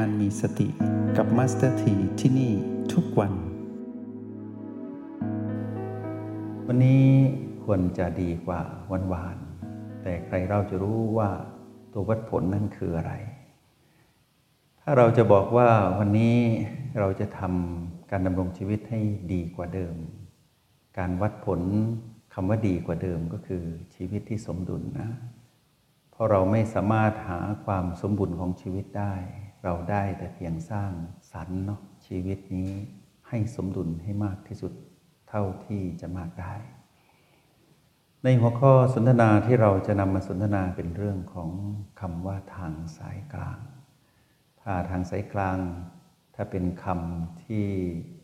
การมีสติกับมาสเตอร์ทีที่นี่ทุกวัน วันนี้ควรจะดีกว่าวันวาน แต่ใครเราจะรู้ว่าตัววัดผลนั่นคืออะไร ถ้าเราจะบอกว่าวันนี้เราจะทำการดำรงชีวิตให้ดีกว่าเดิม การวัดผลคำว่าดีกว่าเดิมก็คือชีวิตที่สมดุลนะ เพราะเราไม่สามารถหาความสมบูรณ์ของชีวิตได้ เราได้แต่เพียงสร้างสรรค์เนาะชีวิตนี้ให้สมดุลให้มากที่สุดเท่าที่จะมากได้ ในหัวข้อสนทนาที่เราจะนำมาสนทนาเป็นเรื่องของคำว่าทางสายกลาง ถ้าทางสายกลาง ถ้าเป็นคำที่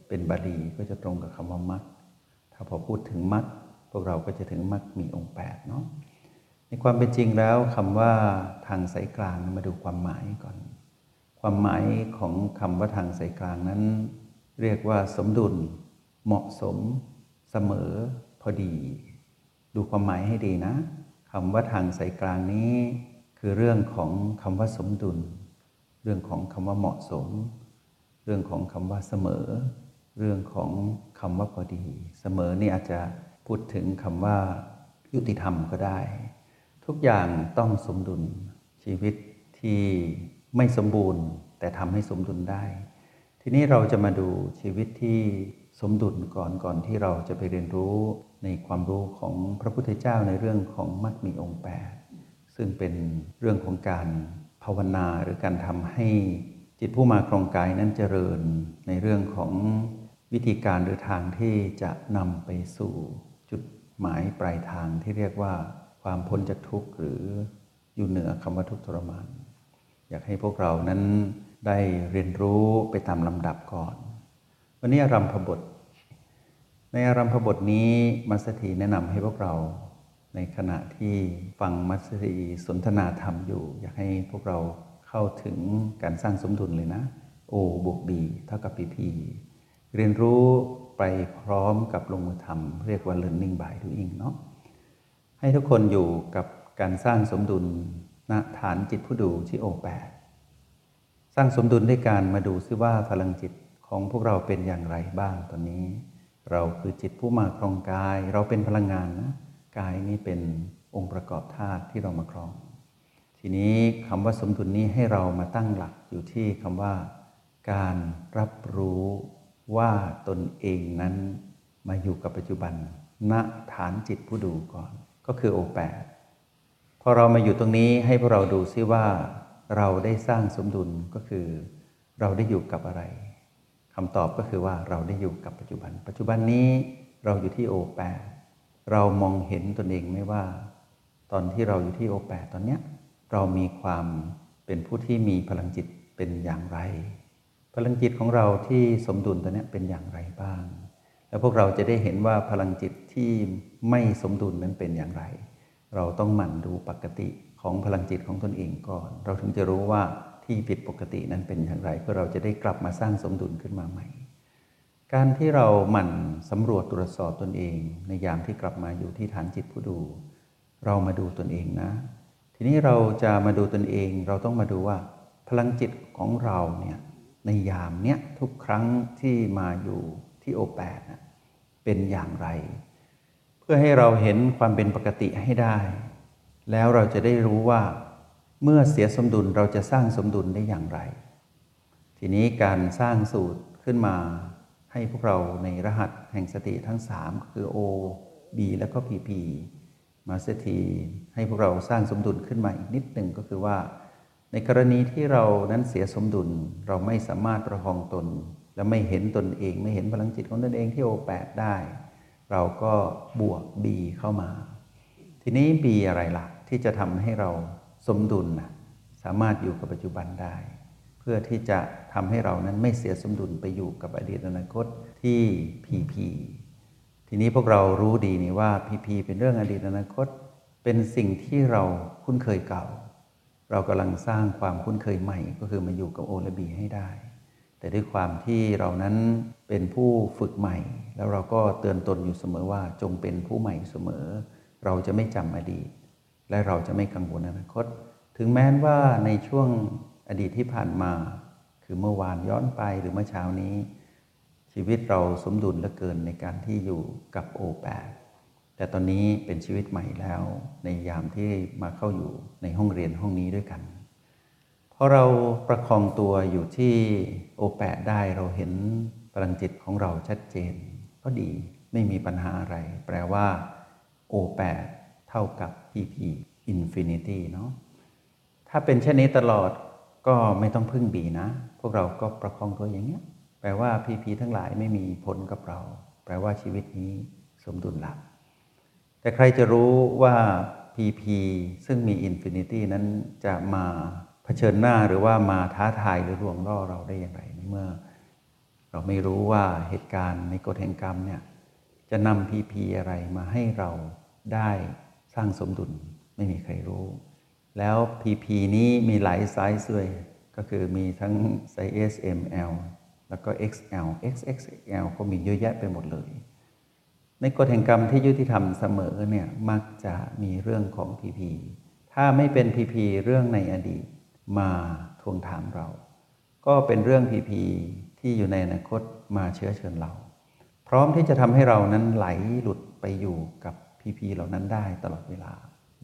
เป็นบาลีก็จะตรงกับคำว่ามัดถ้าพอพูดถึงมัดพวกเราก็จะถึงมัดมีองค์แปดเนาะในความเป็นจริงแล้วคำว่าทางสายกลางมาดูความหมายก่อน ความหมายของคำว่าทางสายกลางนั้น เรียกว่าสมดุล เหมาะสม เสมอ พอดี ดูความหมายให้ดีนะคำว่าทางสายกลางนี้ คือเรื่องของคำว่าสมดุล เรื่องของคำว่าเหมาะสม เรื่องของคำว่าเสมอ เรื่องของคำว่าพอดี เสมอนี่อาจจะพูดถึงคำว่า ยุติธรรมก็ได้ ทุกอย่างต้องสมดุลชีวิตที่ ไม่สมบูรณ์ แต่ทำให้สมดุลได้ ทีนี้เราจะมาดูชีวิตที่สมดุลก่อนก่อนที่เราจะไปเรียนรู้ในความรู้ของพระพุทธเจ้าในเรื่องของมัดมีองค์แปดซึ่งเป็นเรื่องของการภาวนาหรือการทำให้จิตผู้มาครองกายนั้นเจริญในเรื่องของวิธีการหรือทางที่จะนำไปสู่จุดหมายปลายทางที่เรียกว่าความพ้นจากทุกข์หรืออยู่เหนือคำว่าทุกข์ทรมาน อยากให้พวกเรานั้นได้เรียนรู้ไปตามลำดับก่อน วันนี้อารัมพบท ในอารัมพบทนี้มัสถีแนะนำให้พวกเรา ในขณะที่ฟังมัสถีสนทนาธรรมอยู่ อยากให้พวกเราเข้าถึงการสร้างสมดุลเลยนะ O บวก B เท่ากับ PP เรียนรู้ไปพร้อมกับลงมือทำเรียกว่า learning by doing เนาะให้ทุกคนอยู่กับการสร้างสมดุล ณฐานจิตผู้ดูที่โอแปดสร้างสมดุลด้วยการมาดูซิว่าพลังจิตของพวกเราเป็นอย่างไรบ้างตอนนี้ เราคือจิตผู้มาครองกาย เราเป็นพลังงานนะกายนี้เป็นองค์ประกอบธาตุที่เรามาครอง ทีนี้คำว่าสมดุลนี้ให้เรามาตั้งหลักอยู่ที่คำว่า การรับรู้ว่าตนเองนั้นมาอยู่กับปัจจุบันณฐานจิตผู้ดูก่อน ก็คือโอแปด พอเรามาอยู่ตรงนี้ให้พวกเราดูซิว่าเราได้สร้างสมดุลก็คือ เราได้อยู่กับอะไรคำตอบก็คือว่าเราได้อยู่กับปัจจุบัน ปัจจุบันนี้เราอยู่ที่โอแปเรามองเห็นตนเองไหมว่า ตอนที่เราอยู่ที่โอแปตอนเนี้ยเรามีความเป็นผู้ที่มีพลังจิตเป็นอย่างไร พลังจิตของเราที่สมดุลตอนนี้เป็นอย่างไรบ้าง แล้วพวกเราจะได้เห็นว่าพลังจิตที่ไม่สมดุลนั้นเป็นอย่างไร เราต้องหมั่นดูปกติของพลังจิตของตนเองก่อน เราถึงจะรู้ว่าที่ผิดปกตินั้นเป็นอย่างไร เพื่อเราจะได้กลับมาสร้างสมดุลขึ้นมาใหม่ การที่เราหมั่นสำรวจตรวจสอบตนเอง ในยามที่กลับมาอยู่ที่ฐานจิตผู้ดู เรามาดูตนเองนะ ทีนี้เราจะมาดูตนเอง เราต้องมาดูว่า พลังจิตของเราเนี่ยในยามเนี้ยทุกครั้งที่มาอยู่ที่โอแปดเป็นอย่างไร พื่อให้เราเห็นความเป็นปกติให้ได้ แล้วเราจะได้รู้ว่า เมื่อเสียสมดุลเราจะสร้างสมดุลได้อย่างไร ทีนี้การสร้างสูตรขึ้นมาให้พวกเราในรหัสแห่งสติทั้ง 3 คือ O B แล้วก็ PP มาสถีให้พวกเราสร้างสมดุลขึ้นมาอีกนิดหนึ่งก็คือว่า ในกรณีที่เรานั้นเสียสมดุลเราไม่สามารถประคองตน และไม่เห็นตนเอง ไม่เห็นพลังจิตของตนเองที่โอแปดได้ เราก็บวก B เข้ามา ทีนี้ B อะไรล่ะ ที่จะทำให้เราสมดุลนะสามารถอยู่กับปัจจุบันได้ เพื่อที่จะทำให้เรานั้นไม่เสียสมดุลไปอยู่กับอดีตอนาคตที่ PP ทีนี้พวกเรารู้ดีนี่ว่า PP เป็นเรื่องอดีตอนาคต เป็นสิ่งที่เราคุ้นเคยเก่า เรากำลังสร้างความคุ้นเคยใหม่ก็คือมาอยู่กับโอและบีให้ได้ แต่ด้วยความที่เรานั้นเป็นผู้ฝึกใหม่ แล้วเราก็เตือนตนอยู่เสมอว่าจงเป็นผู้ใหม่เสมอ เราจะไม่จำอดีต และเราจะไม่กังวลอนาคต ถึงแม้ว่าในช่วงอดีตที่ผ่านมา คือเมื่อวานย้อนไปหรือเมื่อเช้านี้ ชีวิตเราสมดุลเหลือเกินในการที่อยู่กับโอแปแต่ตอนนี้เป็นชีวิตใหม่แล้ว ในยามที่มาเข้าอยู่ในห้องเรียนห้องนี้ด้วยกัน เราประคองตัวอยู่ที่โอแปดได้เราเห็นพลังจิตของเราชัดเจน ก็ดีไม่มีปัญหาอะไร แปลว่าโอแปดเท่ากับ PP Infinity เนาะถ้าเป็นเช่นนี้ตลอดก็ไม่ต้องพึ่งบีนะ พวกเราก็ประคองตัวอย่างเงี้ย แปลว่าพีพีทั้งหลายไม่มีผลกับเรา แปลว่าชีวิตนี้สมดุลหลัก แต่ใครจะรู้ว่าพีพีซึ่งมีอินฟินิตี้นั้นจะมา ชิญหน้าหรือว่ามาท้าทายหรือลวงล่อเราได้อย่างไรเมื่อ เราไม่รู้ว่าเหตุการณ์ในกฎแห่งกรรมเนี่ยจะนำ PP อะไรมาให้เราได้สร้างสมดุลไม่มีใครรู้ แล้ว PP นี้มีหลายไซส์ด้วยก็คือมีทั้งไซส์ S M L แล้วก็ XL XXL ก็มีเยอะแยะไปหมดเลย ในกฎแห่งกรรมที่ยุติธรรมเสมอเนี่ยมักจะมีเรื่องของ PP ถ้าไม่เป็น PP เรื่องในอดีต มาทวงถามเรา ก็เป็นเรื่อง PP ที่อยู่ในอนาคตมาเชื้อเชิญเรา พร้อมที่จะทำให้เรานั้นไหลหลุดไปอยู่กับ PP เหล่านั้นได้ตลอดเวลา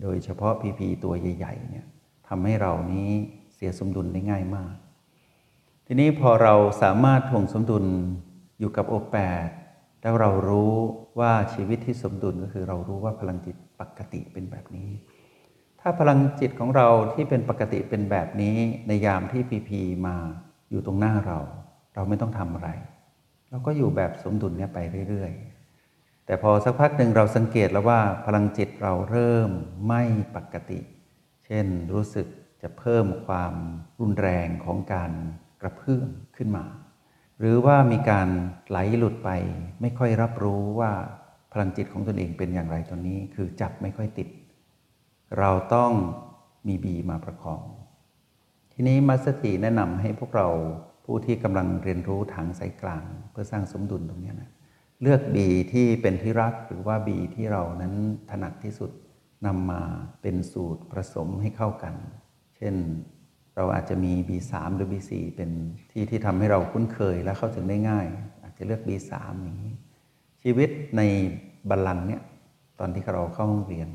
โดยเฉพาะ PP ตัวใหญ่ๆเนี่ยทำให้เรานี้เสียสมดุลได้ง่ายมาก ทีนี้พอเราสามารถทวงสมดุลอยู่กับโอแปดแล้วเรารู้ว่าชีวิตที่สมดุลก็คือเรารู้ว่าพลังจิตปกติเป็นแบบนี้ ถ้าพลังจิตของเราที่เป็นปกติเป็นแบบนี้ในยามที่พีพีมาอยู่ตรงหน้าเรา เราไม่ต้องทำอะไร เราก็อยู่แบบสมดุลเนี้ยไปเรื่อย ๆ แต่พอสักพักหนึ่งเราสังเกตแล้วว่าพลังจิตเราเริ่มไม่ปกติ เช่นรู้สึกจะเพิ่มความรุนแรงของการกระเพื่อมขึ้นมา หรือว่ามีการไหลหลุดไป ไม่ค่อยรับรู้ว่าพลังจิตของตนเองเป็นอย่างไรตอนนี้ คือจับไม่ค่อยติด เราต้องมีบีมาประคอง ทีนี้มัสตีแนะนำให้พวกเราผู้ที่กำลังเรียนรู้ทางสายกลาง เพื่อสร้างสมดุลตรงนี้นะเลือกบีที่เป็นที่รักหรือว่าบีที่เรานั้นถนัดที่สุดนำมาเป็นสูตรผสมให้เข้ากัน เช่นเราอาจจะมี B3 หรือ B4 เป็นที่ที่ทำให้เราคุ้นเคยและเข้าถึงได้ง่าย อาจจะเลือก B3 อย่างนี้ ชีวิตในบัลลังก์เนี่ยตอนที่เราเข้าห้องเรียน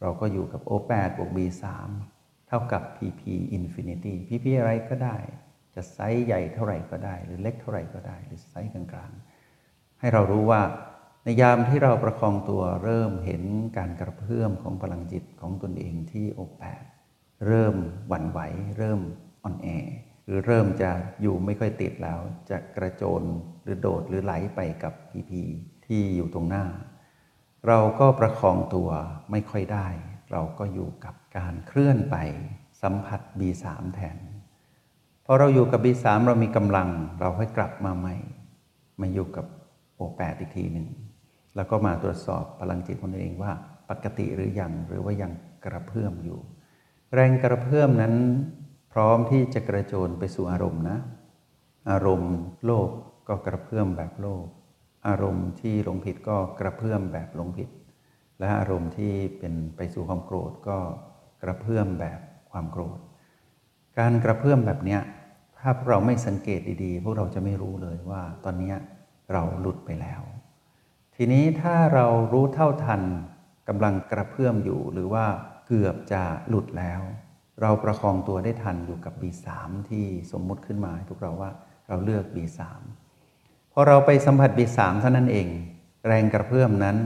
เราก็อยู่กับ O8 บวก B3 เท่ากับ PP Infinity PP อะไรก็ได้ จะไซส์ใหญ่เท่าไหร่ก็ได้ หรือเล็กเท่าไหร่ก็ได้ หรือไซส์กลางๆ ให้เรารู้ว่าในยามที่เราประคองตัวเริ่มเห็นการกระเพื่อมของพลังจิตของตนเองที่ O8 เริ่มหวั่นไหว เริ่มอ่อนแอหรือเริ่มจะอยู่ไม่ค่อยติดแล้ว จะกระโจนหรือโดดหรือไหลไปกับพีพีที่อยู่ตรงหน้า เราก็ประคองตัวไม่ค่อยได้ เราก็อยู่กับการเคลื่อนไปสัมผัส B3 แทนพอเราอยู่กับ B3 เรามีกำลังเราค่อยกลับมาใหม่มาอยู่กับโอแปดอีกทีหนึ่งแล้วก็มาตรวจสอบพลังจิตของตนเองว่าปกติหรือยังหรือว่ายังกระเพื่อมอยู่ แรงกระเพื่อมนั้น พร้อมที่จะกระโจนไปสู่อารมณ์นะ อารมณ์โลภก็กระเพื่อมแบบโลภ อารมณ์ที่หลงผิดก็กระเพื่อมแบบหลงผิด และอารมณ์ที่เป็นไปสู่ความโกรธก็กระเพื่อมแบบความโกรธ การกระเพื่อมแบบเนี้ยถ้าพวกเราไม่สังเกตดีๆ พวกเราจะไม่รู้เลยว่าตอนนี้เราหลุดไปแล้ว ทีนี้ถ้าเรารู้เท่าทันกำลังกระเพื่อมอยู่หรือว่าเกือบจะหลุดแล้ว เราประคองตัวได้ทันอยู่กับ B3 ที่สมมุติขึ้นมาให้พวกเราว่าเราเลือก B3 พอเราไปสัมผัส B3 เท่านั้นเอง แรงกระเพื่อมนั้น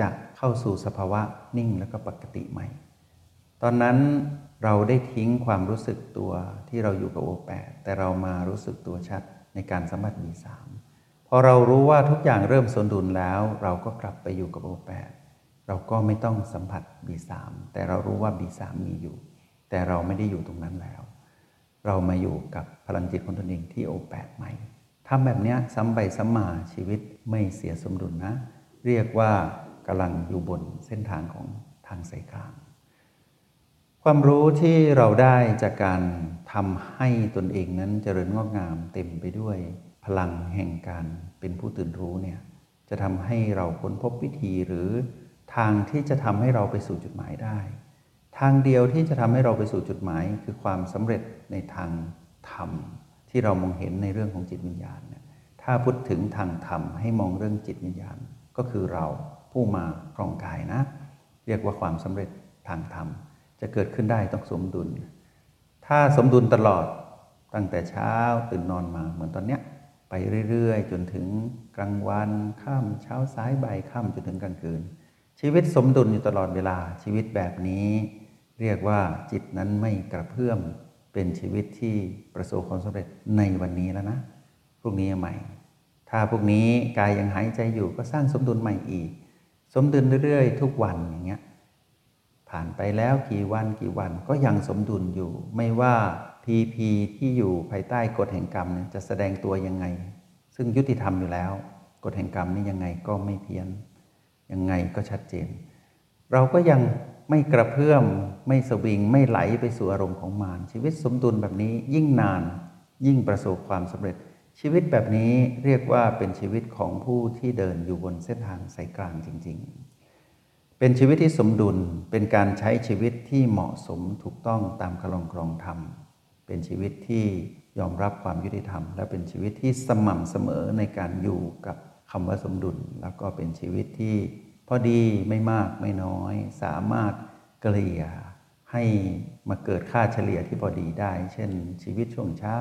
จะเข้าสู่สภาวะนิ่งแล้วก็ปกติใหม่ ตอนนั้นเราได้ทิ้งความรู้สึกตัวที่เราอยู่กับโอแปดแต่เรามารู้สึกตัวชัดในการสัมผัส B3 พอเรารู้ว่าทุกอย่างเริ่มสมดุลแล้ว เราก็กลับไปอยู่กับโอแปดเราก็ไม่ต้องสัมผัส B3 แต่เรารู้ว่า B3 มีอยู่ แต่เราไม่ได้อยู่ตรงนั้นแล้ว เรามาอยู่กับพลังจิตของตนเองที่โอแปดใหม่ ทำแบบนี้ซ้ำไปซ้ำมาชีวิตไม่เสียสมดุลนะ เรียกว่ากำลังอยู่บนเส้นทางของทางสายกลาง ความรู้ที่เราได้จากการทำให้ตนเองนั้นเจริญงอกงามเต็มไปด้วยพลังแห่งการเป็นผู้ตื่นรู้เนี่ยจะทำให้เราค้นพบวิธีหรือทางที่จะทำให้เราไปสู่จุดหมายได้ ทางเดียวที่จะทำให้เราไปสู่จุดหมาย คือความสำเร็จในทางธรรม ที่เรามองเห็นในเรื่องของจิตวิญญาณเนี่ยถ้าพูดถึงทางธรรมให้มองเรื่องจิตวิญญาณ ก็คือเราผู้มาครองกายนะ เรียกว่าความสำเร็จทางธรรม จะเกิดขึ้นได้ต้องสมดุล ถ้าสมดุลตลอดตั้งแต่เช้าตื่นนอนมาเหมือนตอนเนี้ยไปเรื่อยๆ จนถึงกลางวันค่ำเช้าสายบ่ายค่ำจนถึงกลางคืน ชีวิตสมดุลอยู่ตลอดเวลาชีวิตแบบนี้ เรียกว่าจิตนั้นไม่กระเพื่อม เป็นชีวิตที่ประสบความสำเร็จในวันนี้แล้วนะพรุ่งนี้ใหม่ ถ้าพวกนี้กายยังหายใจอยู่ก็สร้างสมดุลใหม่อีก สมดุลเรื่อยๆ ทุกวันอย่างเงี้ยผ่านไปแล้วกี่วันกี่วันก็ยังสมดุลอยู่ ไม่ว่าพีพีที่อยู่ภายใต้กฎแห่งกรรมเนี่ยจะแสดงตัวยังไง ซึ่งยุติธรรมอยู่แล้ว กฎแห่งกรรมนี่ยังไงก็ไม่เพี้ยนยังไงก็ชัดเจน เราก็ยัง ไม่กระเพื่อม ไม่สวิง ไม่ไหลไปสู่อารมณ์ของมารชีวิตสมดุลแบบนี้ยิ่งนานยิ่งประสบความสำเร็จ ชีวิตแบบนี้เรียกว่าเป็นชีวิตของผู้ที่เดินอยู่บนเส้นทางสายกลางจริง ๆ เป็นชีวิตที่สมดุลเป็นการใช้ชีวิตที่เหมาะสมถูกต้องตามคลองกรองธรรม เป็นชีวิตที่ยอมรับความยุติธรรม และเป็นชีวิตที่สม่ำเสมอในการอยู่กับคำว่าสมดุล แล้วก็เป็นชีวิตที่ พอดีไม่มากไม่น้อย สามารถเกลี่ยให้มาเกิดค่าเฉลี่ยที่พอดีได้ เช่น ชีวิตช่วงเช้า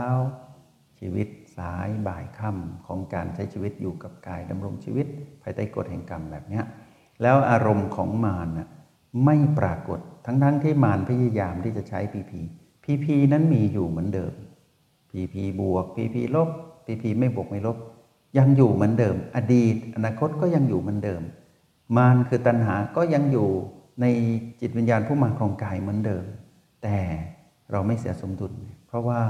ชีวิตสายบ่ายค่ำของการใช้ชีวิตอยู่กับกายดำรงชีวิต ภายใต้กฎแห่งกรรมแบบนี้แล้วอารมณ์ของมารนะไม่ปรากฏทั้งทั้งที่มารพยายามที่จะใช้พีพีพีพีนั้นมีอยู่เหมือนเดิมพีพีบวกพีพีลบพีพีไม่บวกไม่ลบ ยังอยู่เหมือนเดิม อดีต อนาคตก็ยังอยู่เหมือนเดิม มารคือตัณหาก็ยังอยู่ในจิตวิญญาณผู้มาครองกายเหมือนเดิม แต่เราไม่เสียสมดุล เพราะว่า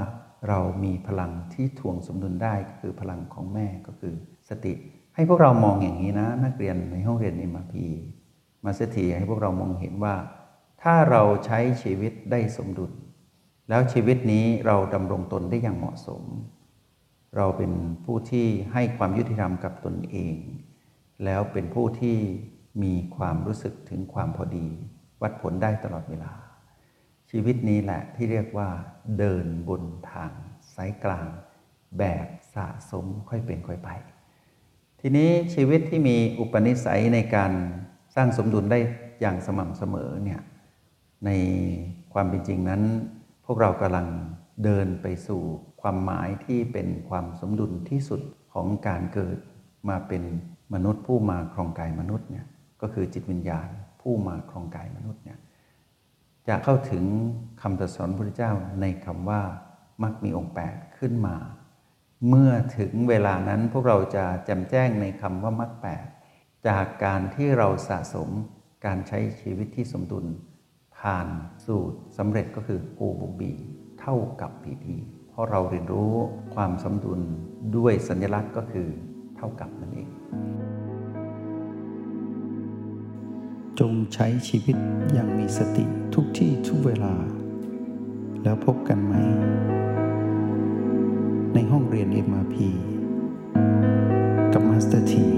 เรามีพลังที่ทวงสมดุลได้คือพลังของแม่ก็คือสติ ให้พวกเรามองอย่างนี้นะ นักเรียนในห้องเรียนในมาพีมาสถีให้พวกเรามองเห็นว่า ถ้าเราใช้ชีวิตได้สมดุล แล้วชีวิตนี้เราดำรงตนได้อย่างเหมาะสม เราเป็นผู้ที่ให้ความยุติธรรมกับตนเอง แล้วเป็นผู้ที่มีความรู้สึกถึงความพอดี วัดผลได้ตลอดเวลา ชีวิตนี้แหละที่เรียกว่า เดินบนทางสายกลาง แบบสะสมค่อยเป็นค่อยไป ทีนี้ชีวิตที่มีอุปนิสัยในการสร้างสมดุลได้อย่างสม่ำเสมอเนี่ยในความเป็นจริงนั้น พวกเรากำลังเดินไปสู่ความหมายที่เป็นความสมดุลที่สุดของการเกิดมาเป็น มนุษย์ผู้มาครองกายมนุษย์เนี่ยก็คือจิตวิญญาณผู้มาครองกายมนุษย์เนี่ยจะเข้าถึงคำตรัสสอนพระเจ้าในคำว่ามักมีองค์แปดขึ้นมา เมื่อถึงเวลานั้นพวกเราจะแจมแจ้งในคำว่ามักแปดจากการที่เราสะสมการใช้ชีวิตที่สมดุล ผ่านสูตรสำเร็จก็คือ O บวก B เท่ากับ PP เพราะเราเรียนรู้ความสมดุลด้วยสัญลักษณ์ก็คือ เท่ากับนั่นเอง จงใช้ชีวิตอย่างมีสติทุกที่ทุกเวลา แล้วพบกันไหม ในห้องเรียน MRP กับมาสเตอร์ที